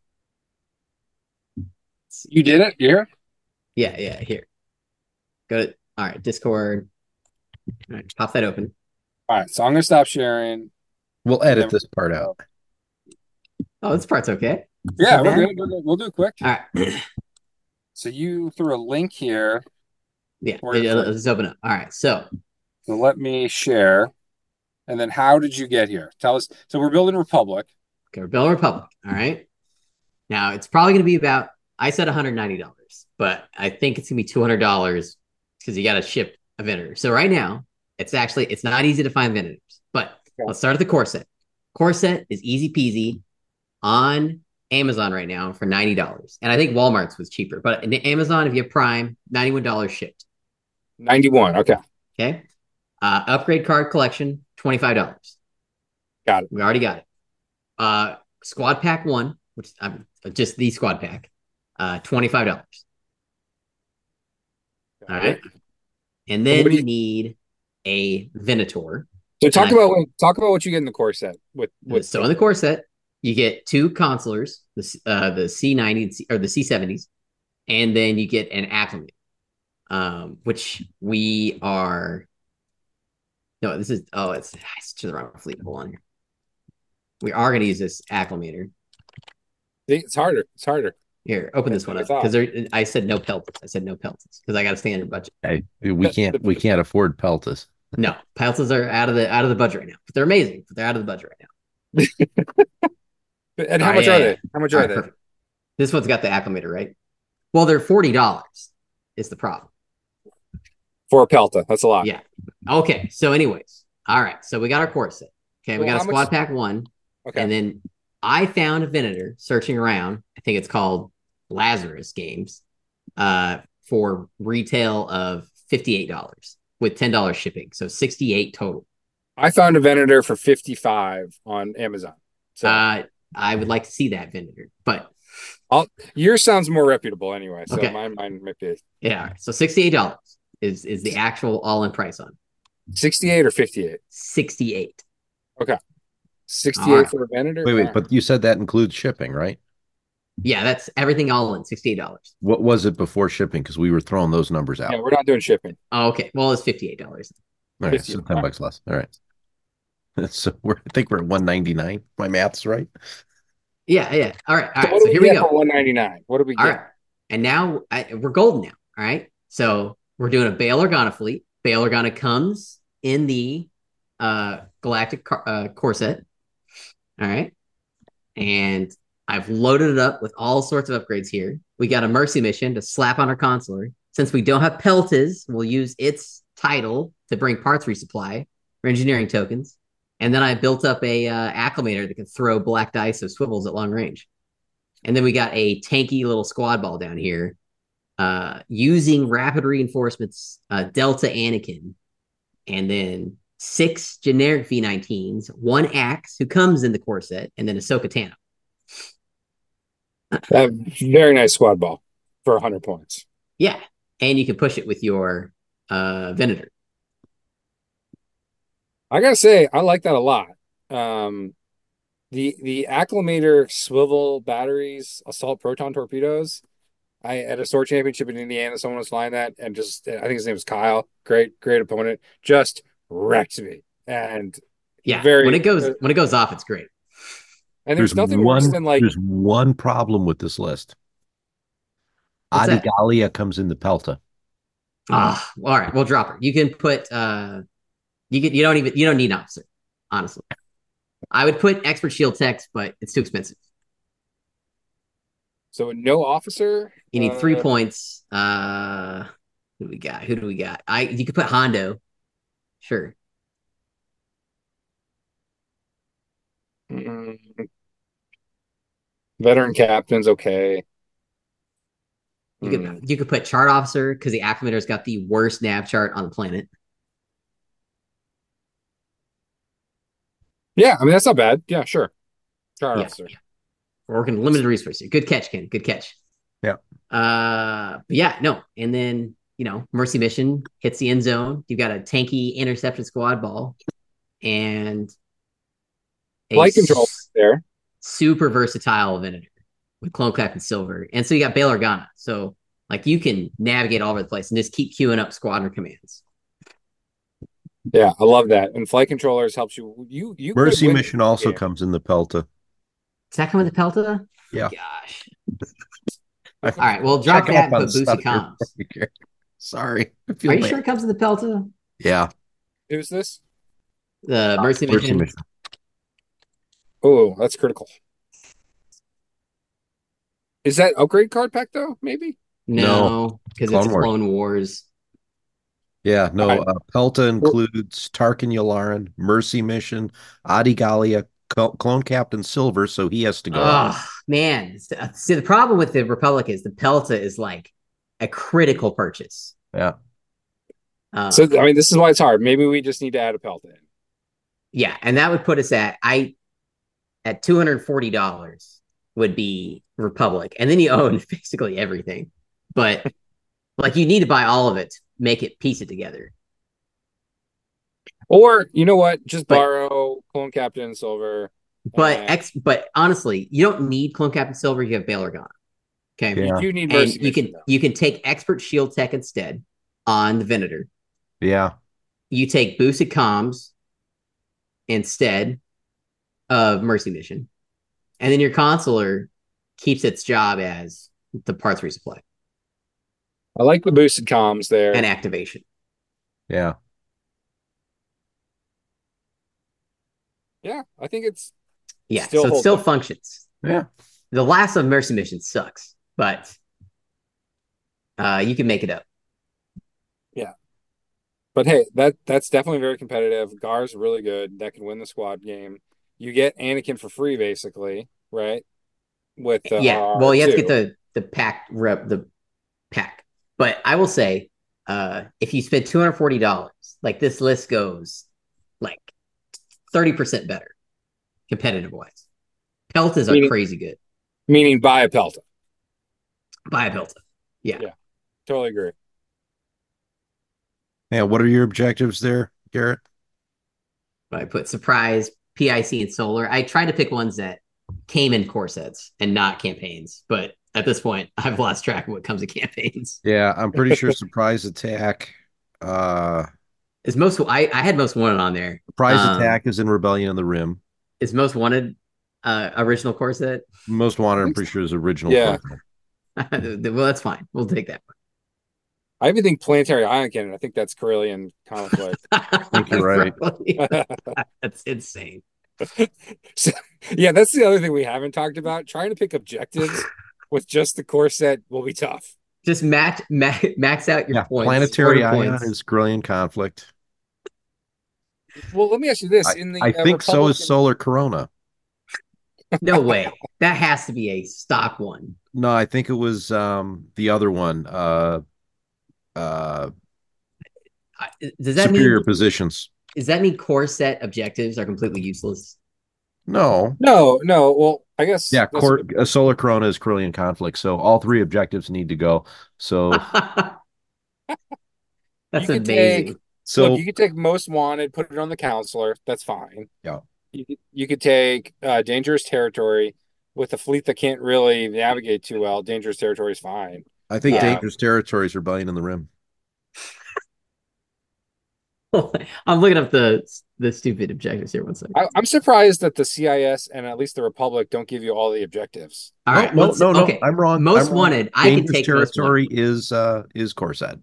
You did it. You here? Yeah, yeah. Here. Go to. All right. Discord. All right. Pop that open. All right, so I'm going to stop sharing. We'll edit Never- this part out. Oh, this part's okay. Yeah, we're good. We're good. We'll do it quick. All right. *clears throat* So you threw a link here. Yeah. Where- yeah, Let's open up. All right. So So let me share. And then how did you get here? Tell us. So we're building a Republic. Okay, we're building Republic. All right. Now it's probably going to be about. I said one hundred ninety dollars, but I think it's going to be two hundred dollars because you got to ship a vendor. So right now, it's actually it's not easy to find vendors. But Okay. let's start at the core set. Corset is easy peasy on Amazon right now for ninety dollars, and I think Walmart's was cheaper. But in Amazon, if you have Prime, ninety one dollars shipped. 91. Okay. Okay. Uh, upgrade card collection, $25. Got it. We already got it. Uh, squad pack one, which I'm just the squad pack, uh, $25. All right. And then you- need a Venator. So talk I- about what, talk about what you get in the core set with with so in the core set, you get two consulars, the C- uh, the C90 or the C70s, and then you get an acclimate, um, which we are. No, this is oh, it's, it's to the wrong fleet. Hold on here. We are going to use this Acclamator. it's harder. It's harder. Here, open this one up because I said no pelts. I said no pelts because I got a standard budget. Hey, we can't we can't afford Peltas. No, pelts are out of the out of the budget right now, but they're amazing. But they're out of the budget right now. *laughs* And how much yeah, are they? How much are right, they? perfect. This one's got the Acclamator, right? Well, they're forty dollars. Is the problem? For a Pelta. That's a lot. Yeah. Okay. So, anyways, all right. So we got our core set. Okay, we Well, got a squad much- pack one, Okay. and then I found a Venator searching around. I think it's called Lazarus Games, uh, for retail of fifty eight dollars. with ten dollars shipping, so sixty eight total. I found a Venator for 55 on Amazon. So Uh, I would like to see that Venator, but yours sounds more reputable anyway. So Okay. mine, mine might be yeah, so sixty eight dollars is is the actual all in price on 68 or 58. sixty eight. Okay. 68 Alright. for a Venator. Wait, wait, but you said that includes shipping, right? Yeah, that's everything all in sixty eight dollars. What was it before shipping? Because we were throwing those numbers out. yeah, we're not doing shipping. Oh, okay. Well, it's fifty eight dollars. All right, 50. so ten bucks less. All right. *laughs* So we're I think we're at one ninety nine. My math's right. Yeah, yeah. All right, all So right. So here we get go. for 199. What do we get? All right. And now I, we're golden now. All right. So we're doing a Bail Organa fleet. Bail Organa comes in the uh, Galactic car, uh, Core set. All right. And I've loaded it up with all sorts of upgrades here. We got a Mercy mission to slap on our consular. Since we don't have Peltas, we'll use its title to bring parts resupply for engineering tokens. And then I built up a uh, Acclamator that can throw black dice of swivels at long range. And then we got a tanky little squad ball down here uh, using rapid reinforcements, uh, Delta Anakin, and then six generic V19s, one Axe who comes in the core set, and then Ahsoka Tano. A very nice squad ball for 100 points. Yeah. And you can push it with your uh, Venator. I gotta say, I like that a lot. Um, the the Acclamator swivel batteries, assault proton torpedoes. I at a store championship in Indiana, someone was flying that, and just I think his name was Kyle. Great, great opponent. Just wrecked me, and Yeah. Very- when it goes when it goes off, it's great. And there's, nothing worse than like there's one problem with this list. What's that? Adi Gallia comes in the Pelta. Ah, all right, we'll drop her. You can put uh you can you don't even you don't need an officer, honestly. I would put expert shield techs, but it's too expensive. so no officer. You need three uh, points. Uh who do we got? Who do we got? I you could put Hondo. Sure. mm, Veteran captain's okay. You could Mm. you could put chart officer because the Acclamator's got the worst nav chart on the planet. Yeah, I mean that's not bad. Yeah, sure. Chart Yeah. officer. We're working limited resources. Good catch, Ken. Good catch. Yeah. Uh but yeah, no. And then, you know, Mercy Mission hits the end zone. You've got a tanky interception squad ball and a Flight control s- there. Super versatile Venator with Clone Captain Silver. And so you got Bail Organa. So like you can navigate all over the place and just keep queuing up squadron commands. Yeah, I love that. And flight controllers helps you. You you Mercy mission also game. comes in the Pelta. Does that come with the Pelta? Yeah. Oh, gosh. *laughs* All right. Well, drop that up and on put stuff Boosie here comms. before you care. Sorry. Are you bad. sure it comes in the Pelta? Yeah. Who's this? The Mercy Mercy Mission. mission. Oh, that's critical. Is that upgrade card pack though? Maybe. No, because it's Clone Wars. Clone Wars. Yeah, no, Alright. uh, Pelta includes Tarkin Yularen, Mercy Mission, Adi Gallia, Cl- Clone Captain Silver, so he has to go. Oh man. uh, See, the problem with the Republic is the Pelta is like a critical purchase. Yeah. Uh, So I mean, this is why it's hard. Maybe we just need to add a Pelta in. yeah, and that would put us at I at two hundred forty dollars would be Republic, and then you own *laughs* basically everything. But like you need to buy all of it, to make it piece it together. Or you know what? Just But- borrow Clone Captain Silver. But Uh, ex, but honestly, you don't need Clone Captain Silver. You have Bail Organa. Okay, Yeah. You do need and you can though. you can take Expert Shield Tech instead on the Venator. Yeah. You take boosted comms instead of Mercy Mission, and then your consular keeps its job as the parts resupply I like the boosted comms there. and activation. Yeah. yeah, I think it's Yeah, Still so it still up. functions. Yeah. The last of Mercy Mission sucks, but uh, you can make it up. Yeah. But hey, that that's definitely very competitive. Gar's really good. That can win the squad game. You get Anakin for free, basically, right? With the yeah, well, you have to get the the pack rep the pack. But I will say, uh, if you spend two hundred forty dollars, like this list goes, like thirty percent better, competitive wise. Peltas are Meaning- crazy good. Meaning buy a Pelta. Buy a Pelta. Yeah. Yeah. Totally agree. Yeah, what are your objectives there, Garrett? I put surprise, PIC, and solar. I tried to pick ones that came in core sets and not campaigns, but at this point, *laughs* I've lost track of what comes in campaigns. Yeah, I'm pretty sure *laughs* surprise attack. Uh Is most I, I had most wanted on there. surprise Um, attack is in Rebellion on the Rim. Is most wanted uh original core set? Most wanted, I'm pretty sure is original. Yeah. *laughs* well, that's fine. We'll take that I even think planetary ion cannon. I think that's Corellian conflict. *laughs* think you're right. *laughs* that's insane. *laughs* So, yeah, that's the other thing we haven't talked about. Trying to pick objectives with just the core set will be tough. Just match, ma- max out your Yeah, points. planetary order ion points. is Corellian conflict. Well, let me ask you this: I, in the I uh, think so is Solar Corona. No way. That has to be a stock one. No, I think it was um the other one. Uh uh Does that superior mean positions. does that mean core set objectives are completely useless? No. No, no. Well, I guess Yeah, that's- Cor- uh, Solar Corona is Corellian conflict. So all three objectives need to go. So *laughs* That's You amazing. take- so Look, you could take most wanted, put it on the Consular. That's fine. Yeah. You could, you could take uh, dangerous territory with a fleet that can't really navigate too well. Dangerous territory is fine. I think Yeah. dangerous territories are Rebellion in the Rim. *laughs* I'm looking up the the stupid objectives here. One second. I, I'm surprised that the CIS and at least the Republic don't give you all the objectives. All right, no, no, no, okay. I'm wrong. Most I'm wrong. wanted. I can Dangerous take territory wanted. is uh is Core set.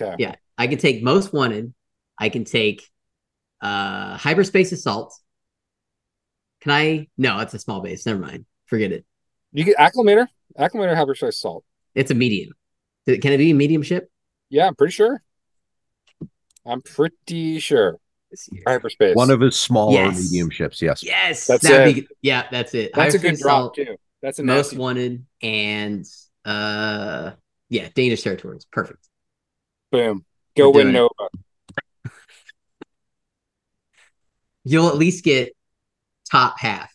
Okay. Yeah, I can take most wanted. I can take uh hyperspace assault. Can I? No, it's a small base. Never mind. Forget it. You get Acclamator, Acclamator hyperspace assault. It's a medium. Can it be a medium ship? Yeah, I'm pretty sure. I'm pretty sure. Hyperspace. One of his smaller Yes. medium ships, yes. Yes, That's that'd it. Be, yeah, that's it. That's a good drop too. That's a Most nasty. wanted and uh yeah, dangerous territories. Perfect. Boom. Go win doing Nova. *laughs* You'll at least get top half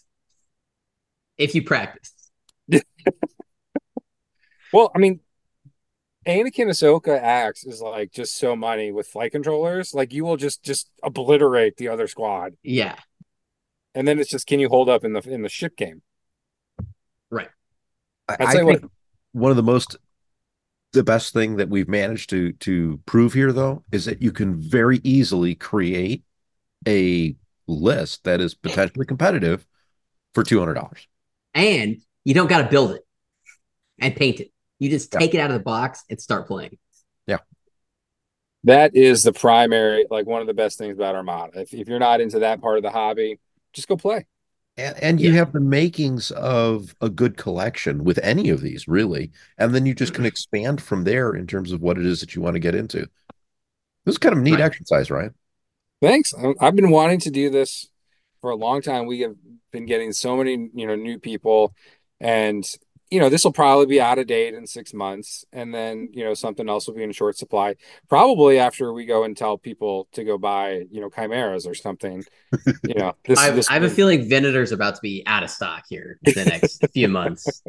if you practice. *laughs* Well, I mean, Anakin Ahsoka Axe is like just so money with flight controllers. Like you will just just obliterate the other squad, Yeah, and then it's just can you hold up in the in the ship game? right. I, I'd I say think what- one of the most the best thing that we've managed to to prove here though is that you can very easily create a list that is potentially competitive for two hundred dollars. And you don't got to build it and paint it. You just Yeah. take it out of the box and start playing. Yeah. That is the primary, like one of the best things about Armada. If if you're not into that part of the hobby, just go play. And, and you Yeah. have the makings of a good collection with any of these, really. And then you just can mm-hmm. expand from there in terms of what it is that you want to get into. This is kind of a neat Right. exercise, right? Thanks. Um, I've been wanting to do this for a long time. We have been getting so many, you know, new people, and you know, this will probably be out of date in six months, and then you know, something else will be in short supply. Probably after we go and tell people to go buy, you know, chimeras or something. You know, *laughs* this. I, this I have a feeling Venator's about to be out of stock here in the next *laughs* few months.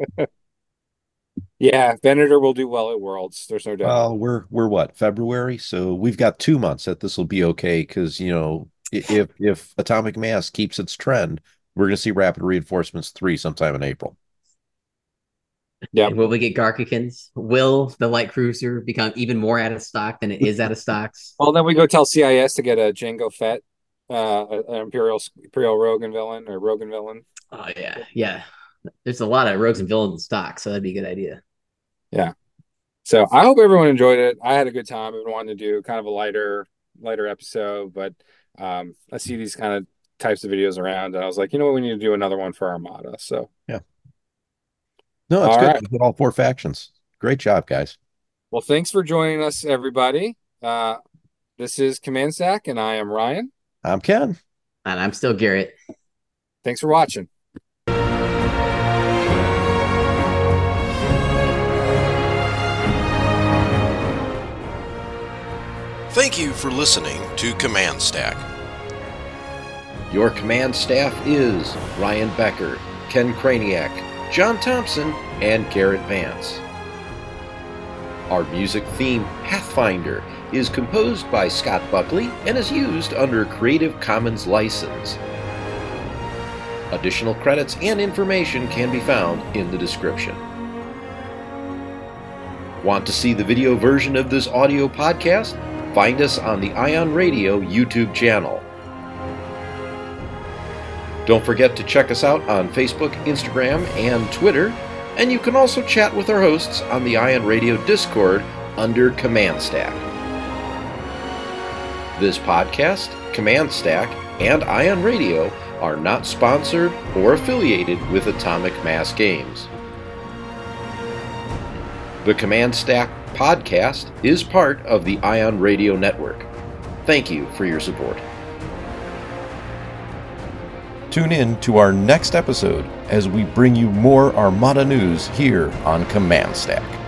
Yeah, Venator will do well at Worlds. There's no doubt. Well, we're we're what February, so we've got two months that this will be okay because you know if if Atomic Mass keeps its trend, we're going to see Rapid Reinforcements three sometime in April. Yeah. And will we get Garkikins? Will the light cruiser become even more out of stock than it is out of *laughs* stocks? Well, then we go tell CIS to get a Jango Fett, uh, an Imperial Imperial Rogan villain or Rogan villain. Oh yeah, yeah. There's a lot of rogues and villains in stock, so that'd be a good idea. Yeah. So I hope everyone enjoyed it. I had a good time. I've been wanting to do kind of a lighter, lighter episode, but um, I see these kind of types of videos around, and I was like, you know what, we need to do another one for Armada. So No, it's All good. right. We did all four factions. Great job, guys. well, thanks for joining us, everybody. Uh, this is Command Stack, and I am Ryan. I'm Ken. And I'm still Garrett. Thanks for watching. Thank you for listening to Command Stack. Your command staff is Ryan Becker, Ken Craniak, John Thompson, and Garrett Vance. Our music theme, Pathfinder, is composed by Scott Buckley and is used under a Creative Commons license. Additional credits and information can be found in the description. Want to see the video version of this audio podcast? Find us on the Ion Radio YouTube channel. Don't forget to check us out on Facebook, Instagram, and Twitter, and you can also chat with our hosts on the Ion Radio Discord under Command Stack. This podcast, Command Stack, and Ion Radio are not sponsored or affiliated with Atomic Mass Games. The Command Stack podcast is part of the Ion Radio Network. Thank you for your support. Tune in to our next episode as we bring you more Armada news here on Command Stack.